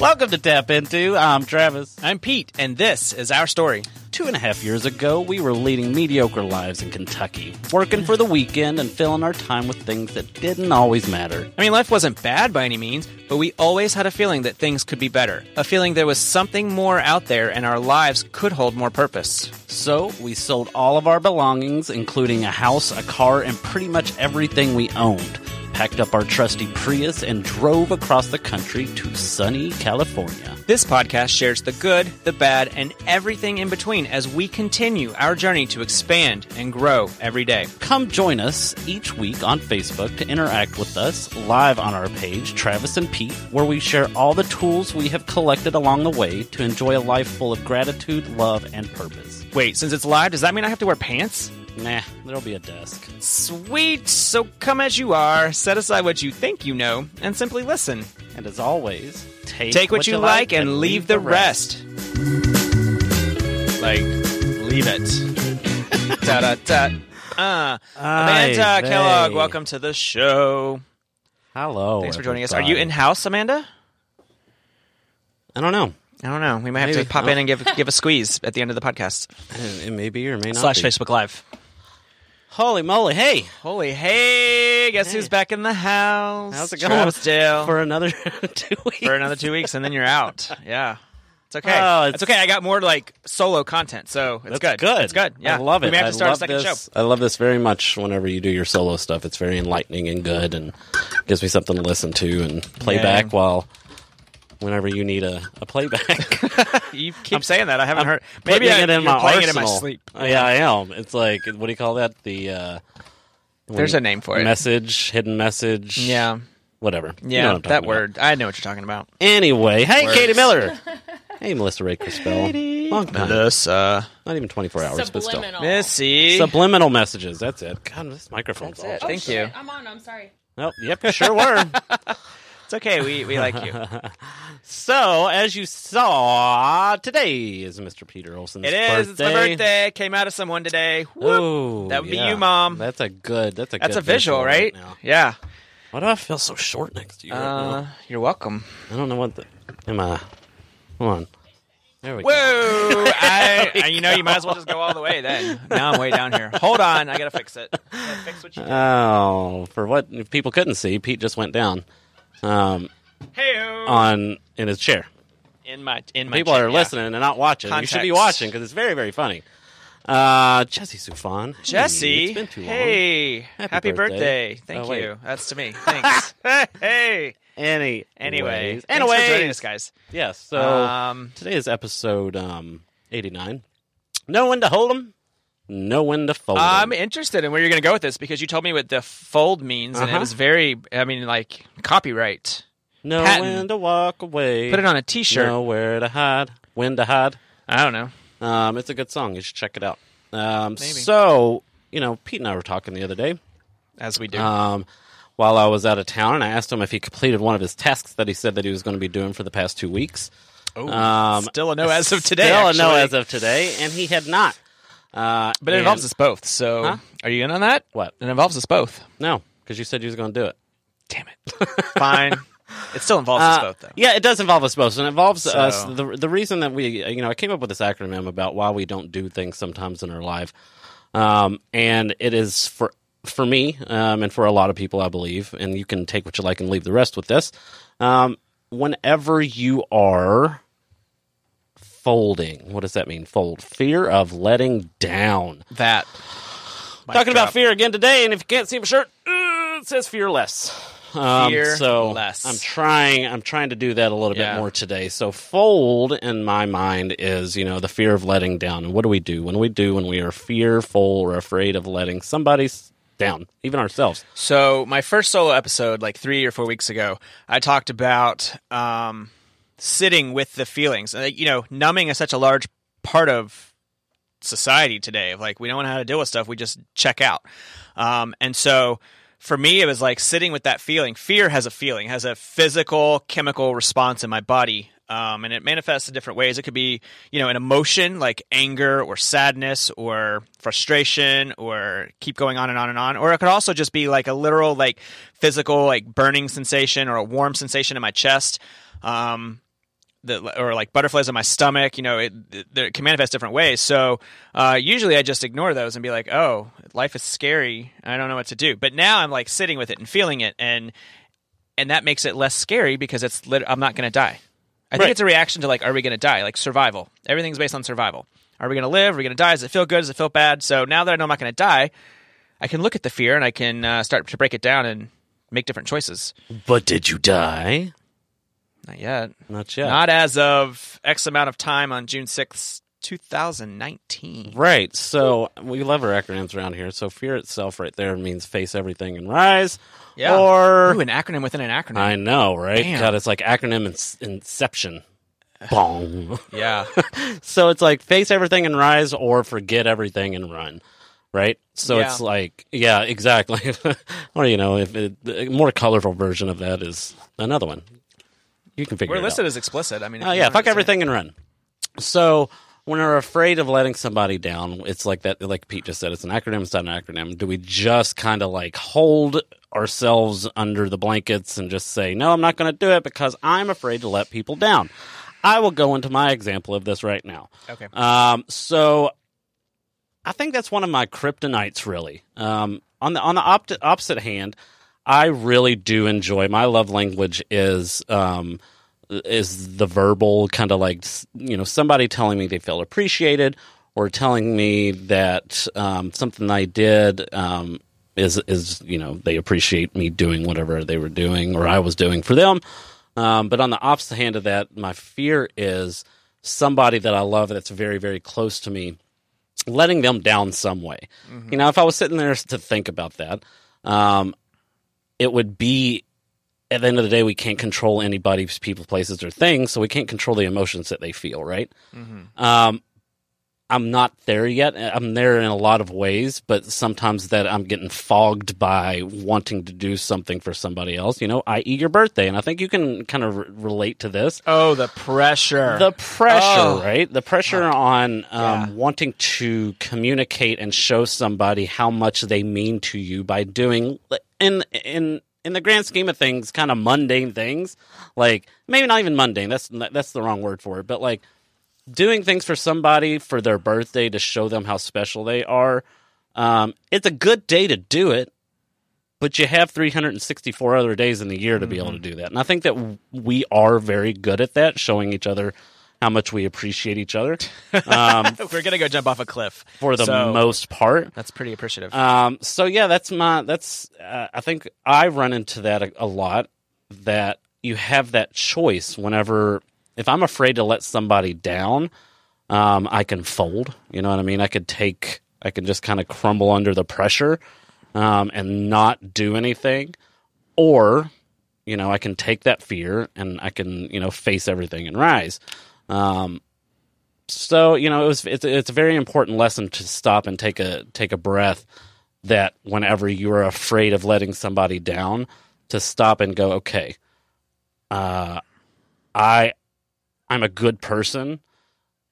Welcome to Tap Into. I'm Travis. I'm Pete, and this is our story. Two and a half years ago, we were leading mediocre lives in Kentucky, working for the weekend and filling our time with things that didn't always matter. I mean, life wasn't bad by any means, but we always had a feeling that things could be better. A feeling there was something more out there and our lives could hold more purpose. So, we sold all of our belongings, including a house, a car, and pretty much everything we owned. Packed up our trusty Prius and drove across the country to sunny California. This podcast shares the good, the bad, and everything in between as we continue our journey to expand and grow every day. Come join us each week on Facebook to interact with us live on our page, Travis and Pete, where we share all the tools we have collected along the way to enjoy a life full of gratitude, love, and purpose. Wait, since it's live, does that mean I have to wear pants? Nah, there'll be a desk. Sweet! So come as you are, set aside what you think you know, and simply listen. And as always, take, Take what, you like and leave the rest. Like, leave it. da da da. Uh, Amanda Aye, Kellogg, welcome to the show. Hello. Thanks for joining us. Are you in house, Amanda? I don't know. I don't know. We might have Maybe. to pop in and give give a squeeze at the end of the podcast It, it may be or may not slash be. Facebook Live. Holy moly! Hey, Holy hey! Guess Hey. who's back in the house? how's it going? Travis Dale For another two weeks. for another two weeks, and then you're out. Yeah. It's okay. Oh, it's, it's- okay. I got more like solo content, so it's good. good. It's good. Yeah, I love it. We may have to start a second this. show. I love this very much. Whenever you do your solo stuff, it's very enlightening and good, and gives me something to listen to and play Yeah. back while. Whenever you need a, a playback, You keep saying that. I haven't heard. Maybe I, it in you're my playing arsenal. it in my sleep. Oh, yeah, I am. It's like what do you call that? The uh, There's a name for it. message, hidden message. Yeah, whatever. You know yeah. what that talking word. I know what you're talking about. about. Anyway, hey, Words. Katie Miller. hey, Melissa Ray Crispell. Long time. Melissa, Not even 24 hours, but still. Subliminal. Missy. Subliminal messages. That's it. God, this microphone's That's all. it. Oh, Thank shit. you. I'm on. I'm sorry. Oh, yep, you sure were. It's okay. We we like you. so, as you saw, today is Mr. Peter Olson's It is. It's my birthday. Came out of someone today. Whoop. Oh, That would be you, Mom. That's a good. That's a. That's good a visual, right? now. Yeah. Why do I feel so short next to you? right Uh, now? you're welcome. I don't know what the. Am I? Hold on. There we go. Whoa! I, you know, you might as well just go all the way then. Now I'm way down here. Hold on, I gotta fix it. Gotta fix what you. Oh, for what if people couldn't see, Pete just went down, um, on in his chair. in my in my People chair, are yeah. listening and not watching. You should be Context. watching because it's very, very funny. Uh, Jesse Sufan. Hey, Jesse, it's been too long. hey, Happy birthday. birthday! Thank Oh, wait. you. That's to me. Thanks. hey. Any, Anyway, thanks for joining anyways, us, guys. yes. So um, today is episode um eighty nine. Know when to hold 'em, know when to fold 'em. I'm interested in where you're going to go with this because you told me what the fold means, and it Uh-huh. was very, I mean, like copyright. know patent. when to walk away. Put it on a T-shirt. Know where to hide. When to hide. I don't know. Um, it's a good song. You should check it out. Um, so you know, Pete and I were talking the other day. As we do. um, while I was out of town, and I asked him if he completed one of his tasks that he said that he was going to be doing for the past two weeks. oh, um, still a no as of today. Still a no as of today, and he had not. Uh, But it and- involves us both. So, Huh? are you in on that? What? It involves us both. No, because you said you was going to do it. Damn it. Fine. It still involves us Uh, both, though. Yeah, it does involve us both, and it involves So- us. The the reason that we, you know, I came up with this acronym about why we don't do things sometimes in our life, um, and it is for for me um, and for a lot of people, I believe. And you can take what you like and leave the rest with this. Um, whenever you are folding, what does that mean? Fold fear of letting down. That. Talking about fear again today, and if you can't see my shirt, uh, it says fearless. Um, so Fearless. I'm trying. I'm trying to do that a little Yeah. bit more today. So fold in my mind is you know the fear of letting down. And what do we do when we do when we are fearful or afraid of letting somebody down, even ourselves? So, my first solo episode, like three or four weeks ago, I talked about um, sitting with the feelings. You know, numbing is such a large part of society today. Of like, we don't know how to deal with stuff, we just check out. Um, and so, for me, it was like sitting with that feeling. Fear has a feeling, has a physical, chemical response in my body Um, and it manifests in different ways. It could be, you know, an emotion like anger or sadness or frustration or keep going on and on and on. Or it could also just be like a literal, like physical, like burning sensation or a warm sensation in my chest. Um, the, or like butterflies in my stomach, you know, it, it, it can manifest different ways. So uh, usually I just ignore those and be like, oh, life is scary. I don't know what to do. But now I'm like sitting with it and feeling it, and and that makes it less scary because it's lit- I'm not going to die. I think Right. it's a reaction to like, are we going to die? Like survival. Everything's based on survival. Are we going to live? Are we going to die? Does it feel good? Does it feel bad? So now that I know I'm not going to die, I can look at the fear and I can uh, start to break it down and make different choices. But did you die? Not yet. Not yet. Not as of X amount of time on June 6th, 2019. Right. So we love our acronyms around here. So fear itself, right there, means face everything and rise. Yeah. Or Ooh, an acronym within an acronym. I know, right? Damn. God, it's like acronym in- Inception. Bong. yeah. so it's like face everything and rise, or forget everything and run. Right. So Yeah. it's like, yeah, exactly. or you know, if it, a more colorful version of that is another one. You can figure We're it out. listed as explicit. I mean, Oh yeah, fuck everything and run. So when we're afraid of letting somebody down, it's like that. Like Pete just said, it's an acronym. It's not an acronym. Do we just kind of like hold ourselves under the blankets and just say, "No, I'm not going to do it because I'm afraid to let people down"? I will go into my example of this right now. Okay. Um, so I think that's one of my kryptonites. Really, um, on the on the opt- opposite hand, I really do enjoy. My love language is um, is the verbal kind of like you know somebody telling me they feel appreciated or telling me that um, something I did um, is is you know they appreciate me doing whatever they were doing or I was doing for them. Um, but on the opposite hand of that, my fear is somebody that I love that's very very close to me letting them down some way. You know, if I was sitting there to think about that, um, it would be at the end of the day, we can't control anybody's people, places, or things, so we can't control the emotions that they feel, right? Um, I'm not there yet. I'm there in a lot of ways, but sometimes that I'm getting fogged by wanting to do something for somebody else, you know, i.e., your birthday. And I think you can kind of re- relate to this Oh, the pressure. the pressure, Oh. right? The pressure on um, Yeah. wanting to communicate and show somebody how much they mean to you by doing in in in the grand scheme of things, kind of mundane things. Like maybe not even mundane. That's that's the wrong word for it. But like doing things for somebody for their birthday to show them how special they are. Um, it's a good day to do it, but you have 364 other days in the year to be able to do that. And I think that we are very good at that, showing each other how much we appreciate each other um, We're gonna go jump off a cliff for the So, most part. That's pretty appreciative. Um, so yeah, that's my that's uh, I think I run into that a, a lot. That you have that choice whenever if I'm afraid to let somebody down, um, I can fold. You know what I mean? I could take I can just kind of crumble under the pressure um, and not do anything, or you know I can take that fear and I can you know face everything and rise. Um, so you know it was it's, it's a very important lesson to stop and take a take a breath that whenever you're afraid of letting somebody down to stop and go okay uh i i'm a good person.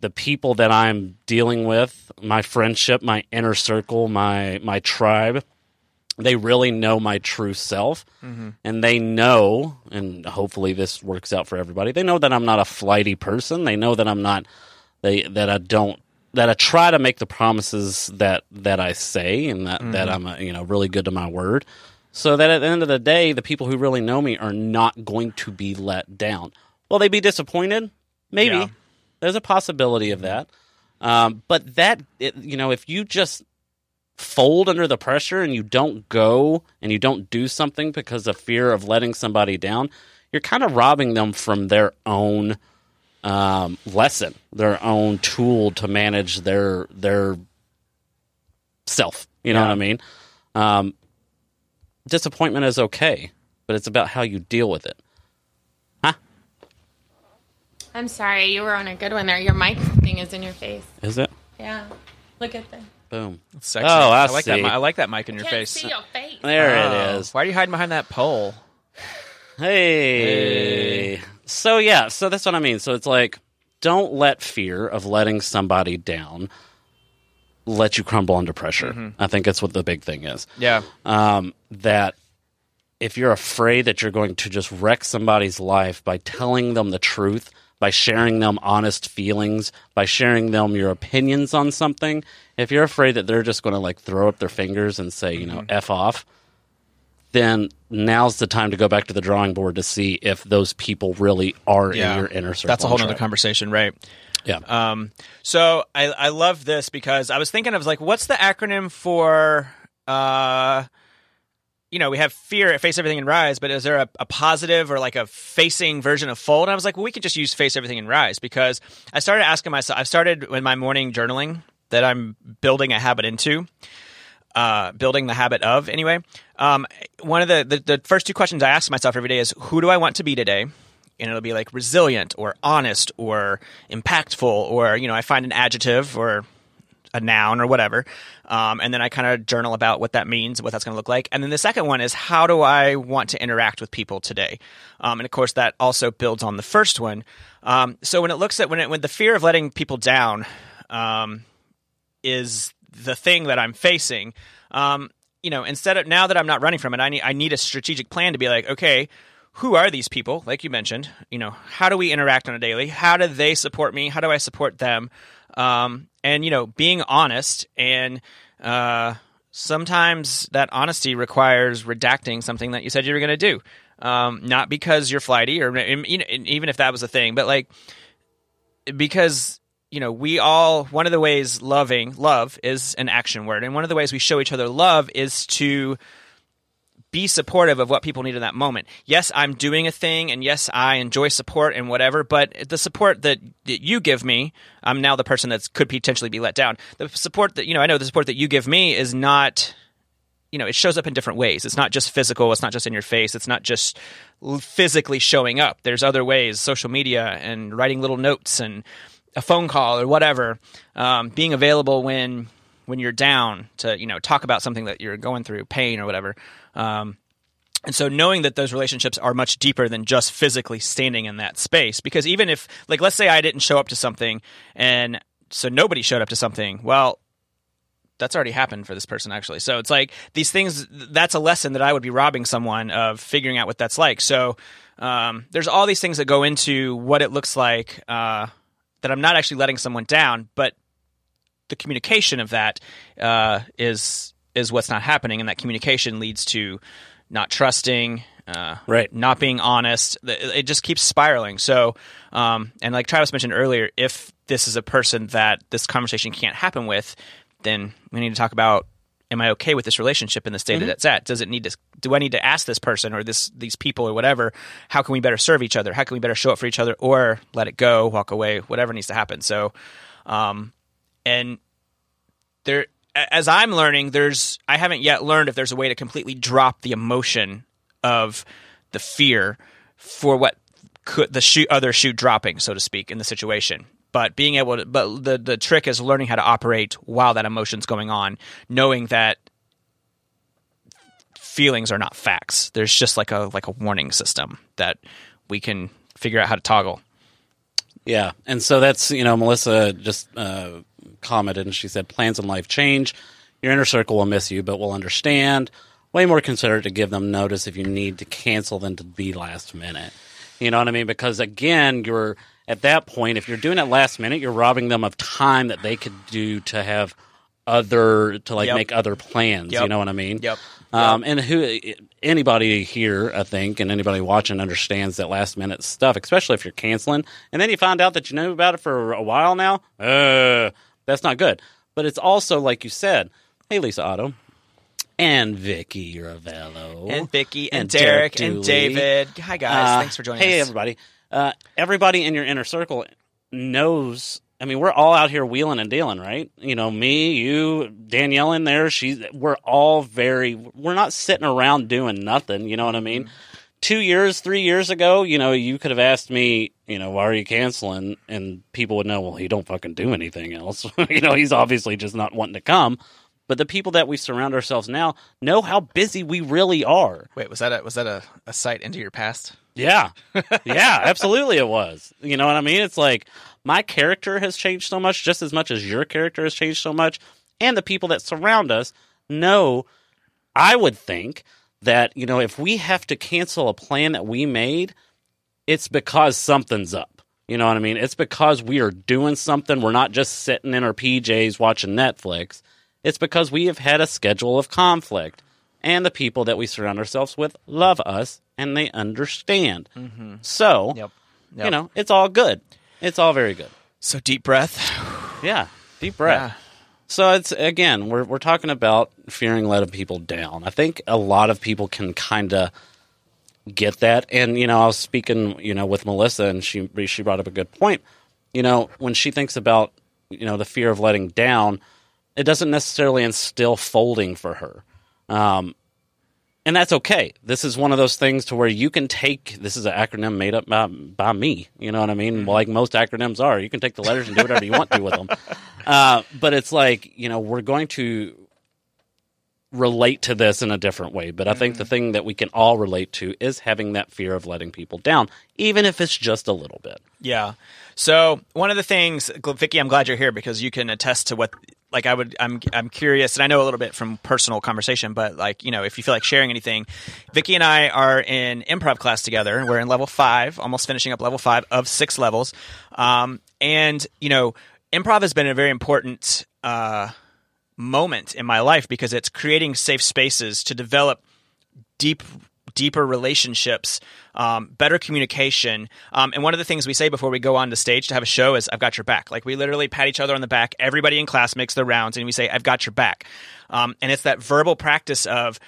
The people that i'm dealing with my friendship my inner circle my my tribe they really know my true self. And they know and hopefully this works out for everybody they know that i'm not a flighty person. They know that i'm not they that i don't that i try to make the promises that that i say and that that i'm uh, you know really good to my word. So that at the end of the day the people who really know me are not going to be let down. Will they be disappointed? Maybe. Yeah. there's a possibility of that. Um, but that it, you know if you just fold under the pressure and you don't go and you don't do something because of fear of letting somebody down, you're kind of robbing them from their own um, lesson, their own tool to manage their their self. You know Yeah. what I mean? Um, disappointment is okay, but it's about how you deal with it. Huh? I'm sorry, you were on a good one there. Your mic thing is in your face. Is it? Yeah. Look at the. Boom. Sexy. Oh, I I like that. see. mi- I like that mic in your Can't face. see your face. There Oh. it is. Why are you hiding behind that pole? Hey. So yeah, so that's what I mean. So it's like don't let fear of letting somebody down let you crumble under pressure. I think that's what the big thing is. Yeah. Um, that if you're afraid that you're going to just wreck somebody's life by telling them the truth, by sharing them honest feelings, by sharing them your opinions on something, if you're afraid that they're just going to like throw up their fingers and say, you know, F off, then now's the time to go back to the drawing board to see if those people really are Yeah. in your inner circle. That's a whole other conversation, right? Yeah. Um, so I, I love this because I was thinking I was like, what's the acronym for, uh, you know, we have fear, face everything and rise, but is there a, a positive or like a facing version of fold? And I was like, well, we could just use face everything and rise because I started asking myself, I've started in my morning journaling that I'm building a habit into, uh, building the habit of anyway. Um, one of the, the, the first two questions I ask myself every day is, who do I want to be today? and it'll be like resilient or honest or impactful or you know i find an adjective or a noun or whatever um, and then i kind of journal about what that means what that's going to look like. And then the second one is how do i want to interact with people today? Um, and of course that also builds on the first one. Um, so when it looks at when it when the fear of letting people down um, is the thing that i'm facing um, you know instead of now that i'm not running from it i need i need a strategic plan to be like okay who are these people? Like you mentioned you know how do we interact on a daily? How do they support me? How do i support them? Um, and you know being honest and uh, sometimes that honesty requires redacting something that you said you were going to do. Um, not because you're flighty or you know, even if that was a thing but like because you know we all one of the ways loving love is an action word. And one of the ways we show each other love is to be supportive of what people need in that moment. Yes, I'm doing a thing, and yes, I enjoy support and whatever. But the support that, that you give me, I'm now the person that could potentially be let down. The support that you know, I know the support that you give me is not, you know, it shows up in different ways. It's not just physical. It's not just in your face. It's not just physically showing up. There's other ways, social media and writing little notes and a phone call or whatever. Um, being available when when you're down to you know talk about something that you're going through, pain or whatever. Um, and so knowing that those relationships are much deeper than just physically standing in that space, because even if, like, let's say I didn't show up to something and so nobody showed up to something, well, that's already happened for this person actually. So it's like these things, that's a lesson that I would be robbing someone of figuring out what that's like. So um, there's all these things that go into what it looks like uh, that I'm not actually letting someone down, but the communication of that uh, is is what's not happening, and that communication leads to not trusting, uh, Right. not being honest. It just keeps spiraling. So, um, and like Travis mentioned earlier, if this is a person that this conversation can't happen with, then we need to talk about. Am I okay with this relationship in the state that it's at? Does it need to? Do I need to ask this person or this these people or whatever? How can we better serve each other? How can we better show up for each other, or let it go, walk away, whatever needs to happen? So, um, and there as i'm learning there's i haven't yet learned if there's a way to completely drop the emotion of the fear for what could the shoe other shoe dropping so to speak in the situation. But being able to but the the trick is learning how to operate while that emotion's going on knowing that feelings are not facts. There's just like a like a warning system that we can figure out how to toggle. Yeah, and so that's you know Melissa just uh, commented and she said plans in life change. Your inner circle will miss you, but will understand. Way more considerate to give them notice if you need to cancel than to be last minute. You know what I mean? Because again, you're at that point. If you're doing it last minute, you're robbing them of time that they could do to have other to like Yep. make other plans. You know what I mean? Yep. Um, and who anybody here, I think, and anybody watching understands that last minute stuff, especially if you're canceling, and then you find out that you knew about it for a while now. Uh, that's not good. But it's also like you said. Hey, Lisa Otto, and Vicky Ravello, and Vicky and, and Derek, Derek and David. Hi guys, Uh, thanks for joining us. hey, us. everybody. Uh, everybody in your inner circle knows. I mean, we're all out here wheeling and dealing, right? You know, me, you, Danielle in there. She's. We're all very. We're not sitting around doing nothing. You know what I mean? Two years, three years ago, you know, you could have asked me, you know, why are you canceling? And people would know, well, he don't fucking do anything else. you know, he's obviously just not wanting to come. But the people that we surround ourselves now know how busy we really are. Wait, was that a was that a, a sight into your past? Yeah. Yeah, absolutely it was. You know what I mean? It's like my character has changed so much just as much as your character has changed so much and the people that surround us know I would think that, you know, if we have to cancel a plan that we made, it's because something's up. You know what I mean? It's because we are doing something. We're not just sitting in our PJs watching Netflix. It's because we have had a schedule of conflict. And the people that we surround ourselves with love us and they understand. Mm-hmm. So, Yep. you know, it's all good. It's all very good. So deep breath. Yeah. Deep breath. Yeah. So it's again, we're we're talking about fearing letting people down. I think a lot of people can kind of get that. And you know, I was speaking, you know, with Melissa, and she she brought up a good point. You know, when she thinks about you know the fear of letting down, it doesn't necessarily instill folding for her. Um, and that's okay. This is one of those things to where you can take. This is an acronym made up by, by me. You know what I mean? Like most acronyms are. You can take the letters and do whatever you want to with them. Uh, but it's like you know we're going to relate to this in a different way. But I think the thing that we can all relate to is having that fear of letting people down, even if it's just a little bit. Yeah. So one of the things, Vicky, I'm glad you're here because you can attest to what. Like I would, I'm, I'm curious, and I know a little bit from personal conversation, but like you know, if you feel like sharing anything, Vicky and I are in improv class together. We're in level five, almost finishing up level five of six levels, um, and you know, improv has been a very important uh, moment in my life because it's creating safe spaces to develop deep deeper relationships um, better communication um, and one of the things we say before we go on the stage to have a show is i've got your back like we literally pat each other on the back everybody in class makes the rounds and we say i've got your back um, and it's that verbal practice of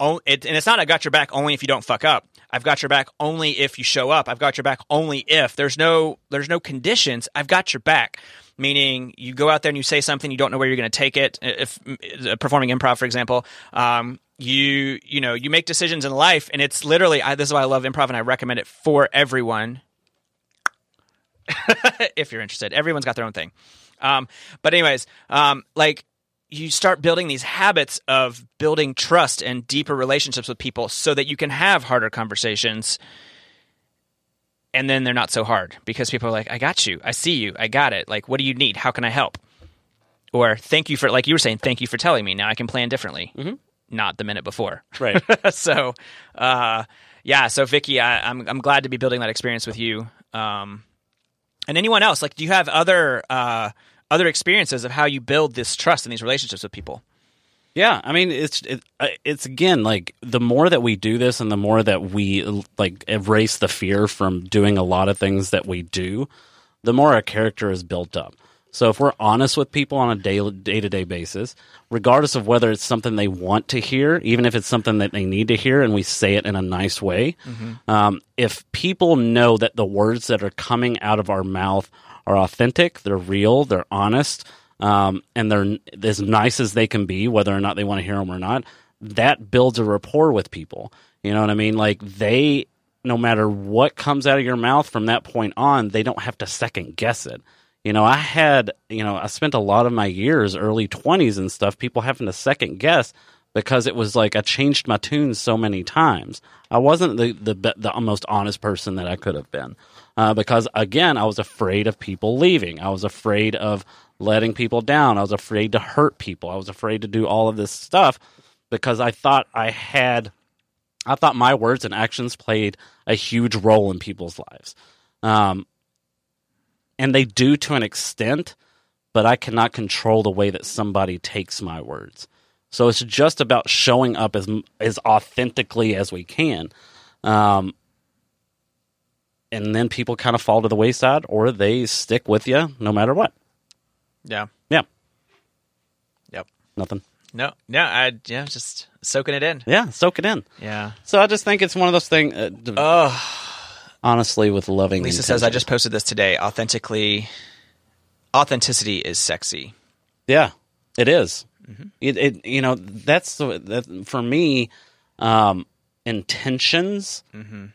oh, it, and it's not I've got your back only if you don't fuck up. I've got your back only if you show up. I've got your back only if there's no there's no conditions. I've got your back. Meaning you go out there and you say something you don't know where you're going to take it. If uh, performing improv, for example, um, you you know you make decisions in life, and it's literally I, this is why I love improv and I recommend it for everyone. if you're interested, everyone's got their own thing. Um, but anyways, um, like you start building these habits of building trust and deeper relationships with people so that you can have harder conversations and then they're not so hard because people are like i got you. I see you. I got it. Like what do you need? How can i help? Or thank you for like you were saying thank you for telling me. Now i can plan differently. Mm-hmm. not the minute before. Right. so uh, yeah so vicky I, I'm, I'm glad to be building that experience with you. Um, and anyone else? Like do you have other uh, other experiences of how you build this trust in these relationships with people Yeah, I mean it's it, uh, it's again like the more that we do this and the more that we like erase the fear from doing a lot of things that we do, the more our character is built up. So if we're honest with people on a day day to day basis, regardless of whether it's something they want to hear, even if it's something that they need to hear, and we say it in a nice way, um, if people know that the words that are coming out of our mouth are authentic, they're real, they're honest, um, and they're as nice as they can be, whether or not they want to hear them or not, that builds a rapport with people. You know what I mean? Like they, no matter what comes out of your mouth from that point on, they don't have to second guess it. You know, I had, you know, I spent a lot of my years, early 20s and stuff, people having to second guess because it was like I changed my tune so many times. I wasn't the the, the most honest person that I could have been uh, because again, I was afraid of people leaving. I was afraid of letting people down. I was afraid to hurt people. I was afraid to do all of this stuff because I thought I had, I thought my words and actions played a huge role in people's lives. Um, and they do to an extent, but I cannot control the way that somebody takes my words. So it's just about showing up as as authentically as we can, um, and then people kind of fall to the wayside, or they stick with you no matter what. Yeah Yeah, yep nothing. no no i yeah just soaking it in Yeah, soak it in. yeah So I just think it's one of those things. Uh, oh honestly, with loving. Lisa says, I just posted this today. Authentically, authenticity is sexy. Yeah, it is. Mm-hmm. It, it you know that's the that for me um intentions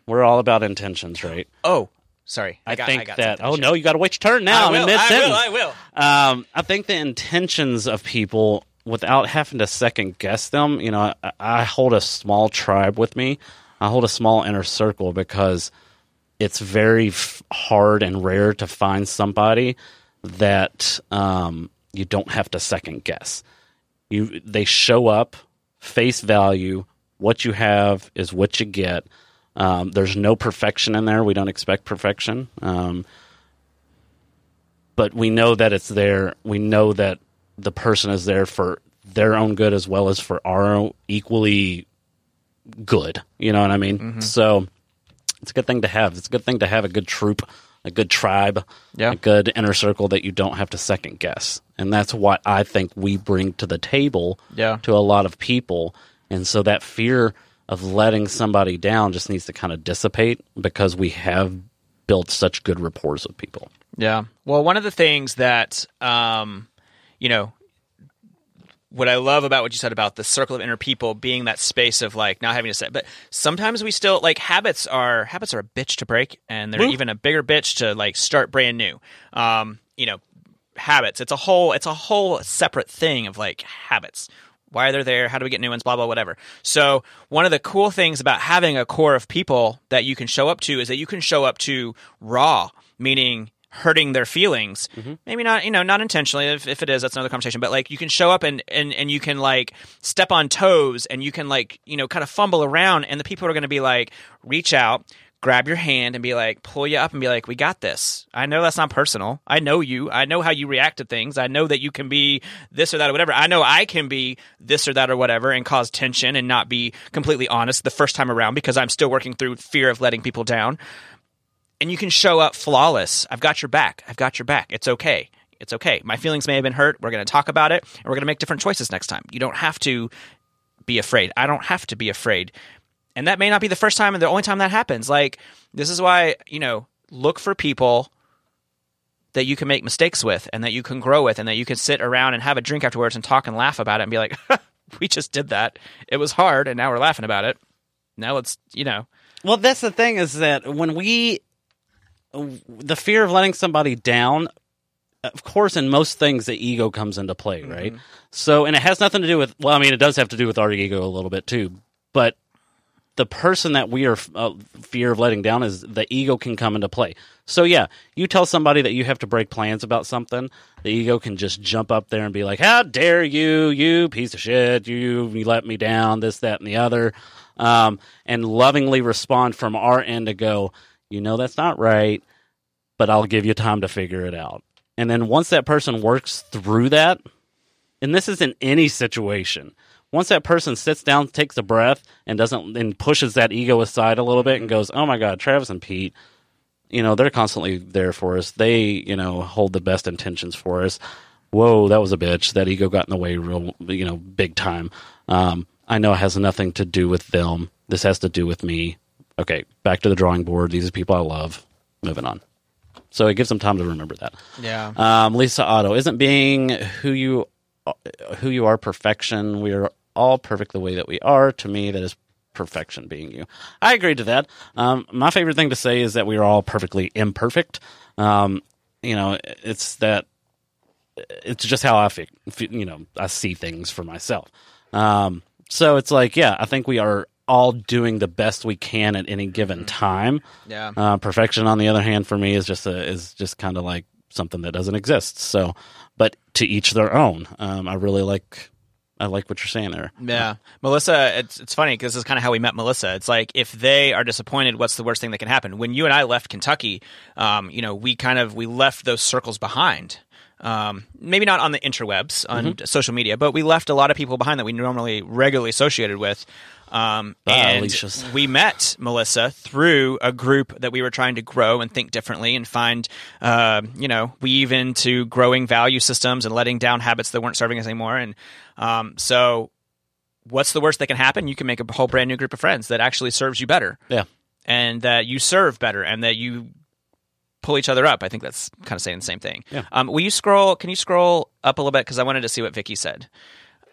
we're all about intentions right Oh, sorry. i, got, think I got that oh no you got to wait your turn now I i'm will, in mid I will. I will. um i think the intentions of people without having to second guess them you know i, I hold a small tribe with me I hold a small inner circle because it's very f- hard and rare to find somebody that um, you don't have to second guess. You they show up face value. What you have is what you get. Um, there's no perfection in there. We don't expect perfection. Um, but we know that it's there. We know that the person is there for their own good as well as for our own equally good. You know what I mean? So it's a good thing to have. It's a good thing to have a good troop, a good tribe, Yeah. a good inner circle that you don't have to second guess. And that's what I think we bring to the table Yeah. to a lot of people. And so that fear of letting somebody down just needs to kind of dissipate because we have built such good rapport with people. Yeah. Well, one of the things that, um, you know, what I love about what you said about the circle of inner people being that space of like not having to say, but sometimes we still like habits are habits are a bitch to break, and they're even a bigger bitch to like start brand new. Um, you know, habits. It's a whole it's a whole separate thing of like habits. Why are they there? How do we get new ones? Blah blah whatever. So one of the cool things about having a core of people that you can show up to is that you can show up to raw, meaning hurting their feelings. Mm-hmm. Maybe not, you know, not intentionally. If, if it is, that's another conversation. But like, you can show up and and and you can like step on toes, and you can like you know kind of fumble around, and the people are going to be like, reach out. Grab your hand and be like, pull you up and be like, we got this. I know that's not personal. I know you. I know how you react to things. I know that you can be this or that or whatever. I know I can be this or that or whatever and cause tension and not be completely honest the first time around because I'm still working through fear of letting people down and you can show up flawless. I've got your back. I've got your back. It's okay. It's okay. My feelings may have been hurt. We're going to talk about it and we're going to make different choices next time. You don't have to be afraid. I don't have to be afraid. And that may not be the first time and the only time that happens. Like, this is why, you know, look for people that you can make mistakes with and that you can grow with and that you can sit around and have a drink afterwards and talk and laugh about it and be like, we just did that. It was hard and now we're laughing about it. Now let's, you know, Well, that's the thing is that when we, the fear of letting somebody down, of course, in most things, the ego comes into play, right? Mm-hmm. So, and it has nothing to do with, well, I mean, it does have to do with our ego a little bit too, but the person that we are uh, fear of letting down is the ego can come into play. So yeah, you tell somebody that you have to break plans about something, the ego can just jump up there and be like, "How dare you, you piece of shit! You, you let me down, this, that, and the other," um, and lovingly respond from our end to go, "You know that's not right, but I'll give you time to figure it out." And then once that person works through that, and this is in any situation. Once that person sits down, takes a breath, and doesn't, and pushes that ego aside a little bit, and goes, "Oh my God, Travis and Pete, you know, they're constantly there for us. They, you know, hold the best intentions for us." Whoa, that was a bitch. That ego got in the way, real, you know, big time. Um, I know it has nothing to do with them. This has to do with me. Okay, back to the drawing board. These are people I love. Moving on. So it gives them time to remember that. yeah. Um, Lisa Otto isn't being who you who you are perfection. We are all perfect the way that we are. To me, that is perfection being you. I agree to that. Um, my favorite thing to say is that we are all perfectly imperfect. Um, you know, it's that it's just how I feel. You know, I see things for myself. Um, so it's like, yeah, I think we are all doing the best we can at any given time. Yeah. Uh, perfection, on the other hand, for me is just a, is just kind of like something that doesn't exist. So, but to each their own. Um, I really like I like what you're saying there. Yeah, Melissa. It's it's funny because this is kind of how we met Melissa. It's like if they are disappointed, what's the worst thing that can happen? When you and I left Kentucky, um, you know, we kind of we left those circles behind. Um, maybe not on the interwebs on social media, but we left a lot of people behind that we normally regularly associated with. Um, and Alicia's. we met Melissa through a group that we were trying to grow and think differently and find, uh, you know, weave into growing value systems and letting down habits that weren't serving us anymore. And um, so, what's the worst that can happen? You can make a whole brand new group of friends that actually serves you better Yeah. and that you serve better and that you pull each other up. I think that's kind of saying the same thing. Yeah. Um, will you scroll? Can you scroll up a little bit because I wanted to see what Vicky said.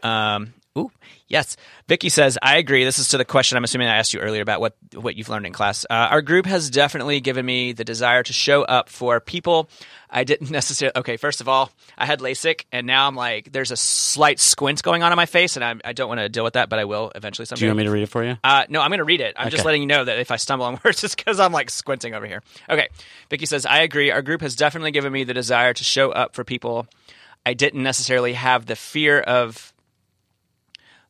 Um, ooh, yes. Vicky says, I agree. This is to the question I'm assuming I asked you earlier about what, what you've learned in class. Uh, our group has definitely given me the desire to show up for people I didn't necessarily. Okay, first of all, I had LASIK, and now I'm like, there's a slight squint going on in my face, and I, I don't want to deal with that, but I will eventually someday. Do you want me to read it for you? Uh, no, I'm going to read it. I'm just letting you know that if I stumble on words, it's because I'm like squinting over here. Okay. Vicky says, I agree. Our group has definitely given me the desire to show up for people. I didn't necessarily have the fear of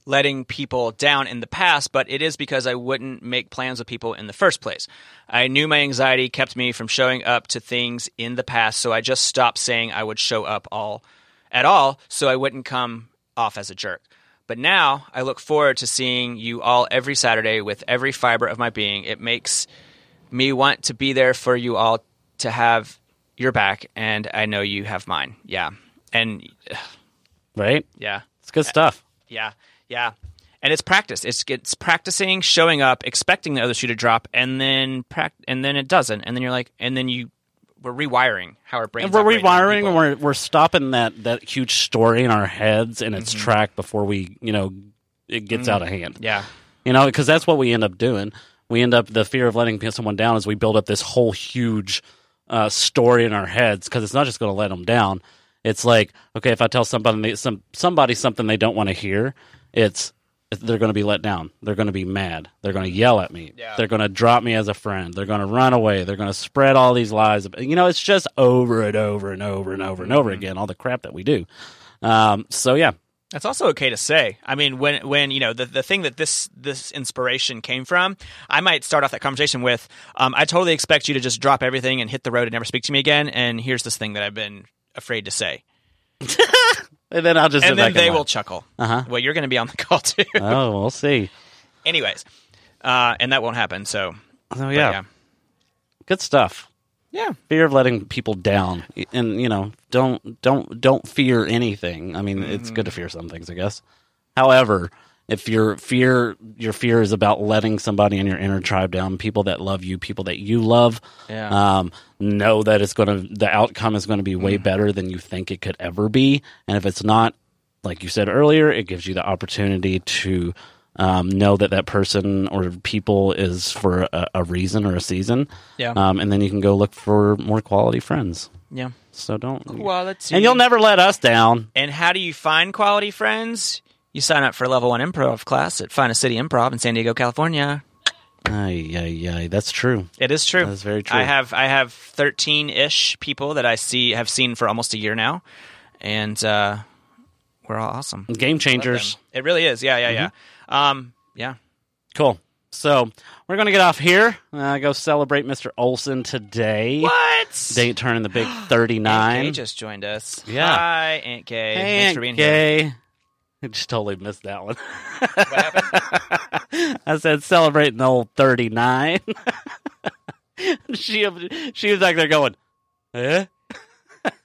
letting people down in the past, but it is because I wouldn't make plans with people in the first place. I knew my anxiety kept me from showing up to things in the past, so I just stopped saying I would show up all at all so I wouldn't come off as a jerk. But now I look forward to seeing you all every Saturday with every fiber of my being. It makes me want to be there for you all to have your back, and I know you have mine. Yeah. And Right? yeah. It's good stuff. Yeah, yeah, and it's practice. It's it's practicing showing up, expecting the other shoe to drop, and then and then it doesn't, and then you're like, and then you we're rewiring how our brains. And we're rewiring and we're we're stopping that that huge story in our heads in Mm-hmm. its track before we you know it gets out of hand. yeah, You know, because that's what we end up doing. We end up the fear of letting someone down is we build up this whole huge uh, story in our heads because it's not just going to let them down. It's like okay, if I tell somebody some somebody something they don't want to hear, it's they're going to be let down. They're going to be mad. They're going to yell at me. Yeah. They're going to drop me as a friend. They're going to run away. They're going to spread all these lies. You know, it's just over and over and over and over and over again. All the crap that we do. Um, so yeah, That's also okay to say. I mean, when when you know the the thing that this this inspiration came from, I might start off that conversation with, um, "I totally expect you to just drop everything and hit the road and never speak to me again." And here's this thing that I've been afraid to say, and then I'll just and then they laugh. will chuckle. Uh-huh. Well, you're going to be on the call too. Oh, we'll see. Anyways, uh, and that won't happen. So Oh but yeah, good stuff. yeah, fear of letting people down and you know don't don't don't fear anything i mean it's Mm-hmm. good to fear some things i guess however if your fear your fear is about letting somebody in your inner tribe down people that love you people that you love Yeah. um, know that it's going to the outcome is going to be way Mm. better than you think it could ever be and if it's not like you said earlier it gives you the opportunity to um, know that that person or people is for a, a reason or a season Yeah. um, and then you can go look for more quality friends yeah. so don't Quality. and you'll never let us down And how do you find quality friends? You sign up for a level one improv class at Finest City Improv in San Diego, California. ay, ay, ay, that's true It is true. That's very true. I have I have thirteen ish people that I see have seen for almost a year now, and uh, we're all awesome. game changers It really is. Yeah, yeah, Mm-hmm. yeah. Um, yeah. cool so we're gonna get off here uh, go celebrate mr olson today What? date turning the big 39. Aunt 39 Kay just joined us. Yeah. Hi, Aunt Kay. Hey, Thanks Aunt for being here. I just totally missed that one. What happened? I said celebrating the old 39. she she was back there going, eh?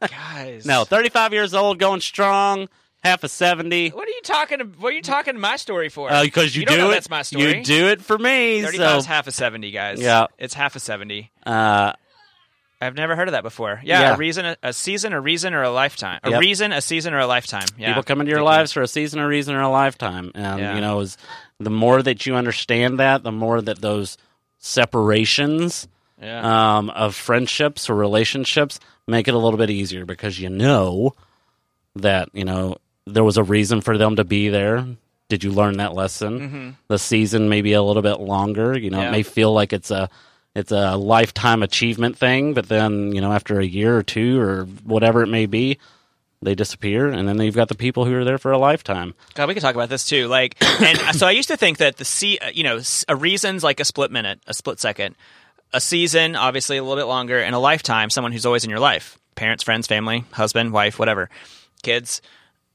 Guys, No, 35 years old, going strong, half a 70. What are you talking? About what are you talking my story for? Because you, don't do know it. That's my story. You do it for me. Thirty-five So, is half a seventy, guys. Yeah. it's half a seventy. uh, I've never heard of that before. Yeah, Yeah. a reason, a, season, a reason, or a lifetime. A Yep. reason, a season, or a lifetime. Yeah, people come into your lives for a season, a reason, or a lifetime. And, Yeah. you know, is the more that you understand that, the more that those separations Yeah. um, of friendships or relationships make it a little bit easier because you know that you know there was a reason for them to be there. Did you learn that lesson? The season may be a little bit longer. You know, Mm-hmm. It may feel like it's a it's a lifetime achievement thing, but then you know after a year or two or whatever it may be, they disappear, and then you've got the people who are there for a lifetime. God, we could talk about this too. Like, and so I used to think that the se- uh, you know, a reason's like a split minute, a split second, a season, obviously a little bit longer, and a lifetime, someone who's always in your life, parents, friends, family, husband, wife, whatever, kids.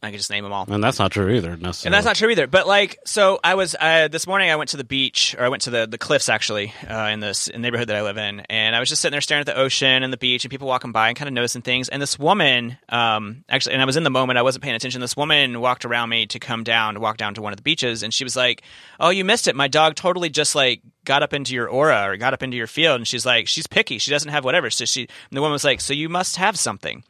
I could just name them all. And that's not true either. Necessarily. And that's not true either. But like, so I was uh, this morning. I went to the beach, or I went to the the cliffs actually uh, in this neighborhood that I live in, and I was just sitting there staring at the ocean and the beach, and people walking by and kind of noticing things. And this woman, um, actually, and I was in the moment. I wasn't paying attention. This woman walked around me to come down, to walk down to one of the beaches, and she was like, "Oh, you missed it. My dog totally just like." Got up into your aura or got up into your field, and she's like, she's picky. She doesn't have whatever. So she, and the woman was like, so you must have something.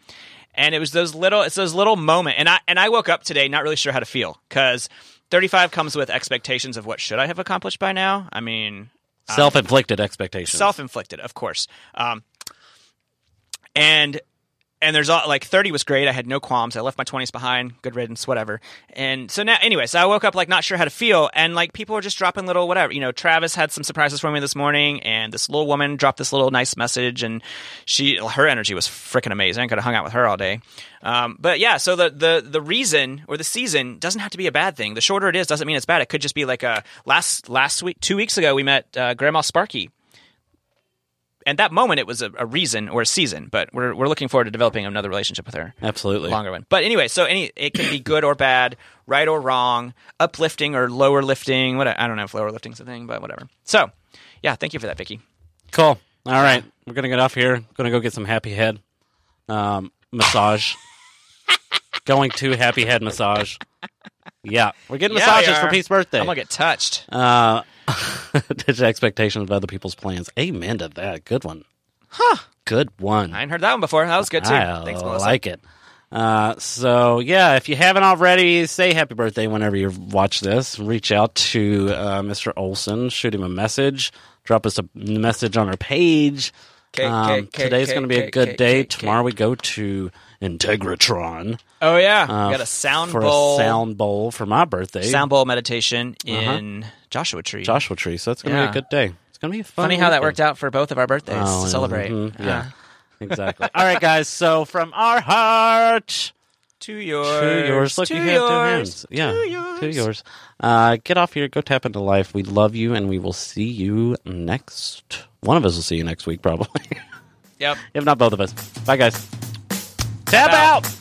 And it was those little, it's those little moment. And I and I woke up today not really sure how to feel because 35 comes with expectations of what should I have accomplished by now. I mean, Self inflicted expectations. self-inflicted of course um, and and there's all like 30 was great. I had no qualms. I left my 20s behind. Good riddance whatever. And so now anyway so i woke up like not sure how to feel. And like people were just dropping little whatever you know travis had some surprises for me this morning. And this little woman dropped this little nice message. And she her energy was freaking amazing. I could have hung out with her all day. Um, but yeah so the, the the reason or the season doesn't have to be a bad thing. The shorter it is doesn't mean it's bad. It could just be like a last last week two weeks ago we met uh, grandma sparky and that moment it was a, a reason or a season but we're, we're looking forward to developing another relationship with her Absolutely. longer one but anyway so any it can be good or bad right or wrong uplifting or lower lifting what i don't know if lower lifting's a thing but whatever so yeah thank you for that vicky Cool. All right. We're going to get off here. Going to go get some happy head um, massage. Going to happy head massage. Yeah. We're getting Yeah, massages for. Pete's birthday. i'm gonna get touched Uh, Ditch expectations of other people's plans. Amen to that. Good one. Huh. Good one. i hadn't heard that one before that was good too I thanks melissa like it. Uh, so yeah, if you haven't already, say happy birthday whenever you watch this. Reach out to uh, Mr. Olson, shoot him a message, drop us a message on our page. Um, today's going to be a good day. Tomorrow we go to Integratron oh yeah uh, we got a sound for bowl a sound bowl for my birthday. sound bowl meditation in joshua tree Joshua Tree. So it's going to be a good day. It's going to be a fun. funny how that worked out for both of our birthdays Oh, to yeah. celebrate Mhm. Uh, Yeah. Exactly. All right, guys. So from our heart to yours to yours. Look, to you have two yours, hands. Yeah, to yours. to yours. Uh, get off here. Go tap into life. We love you, and we will see you next. One of us will see you next week, probably. yep if not both of us. Bye, guys. Tap out. out.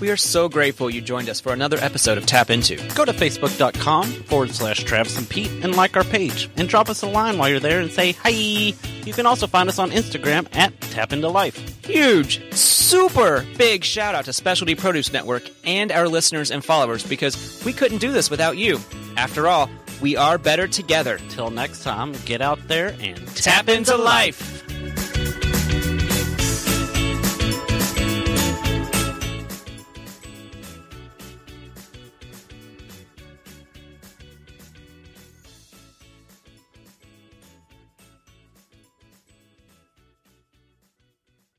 We are so grateful you joined us for another episode of Tap Into. Go to facebook.com forward slash Travis and Pete and like our page. And drop us a line while you're there and say hi. You can also find us on Instagram at Tap Into Life. Huge, super big shout out to Specialty Produce Network and our listeners and followers because we couldn't do this without you. After all, we are better together. Till next time, get out there and Tap into life.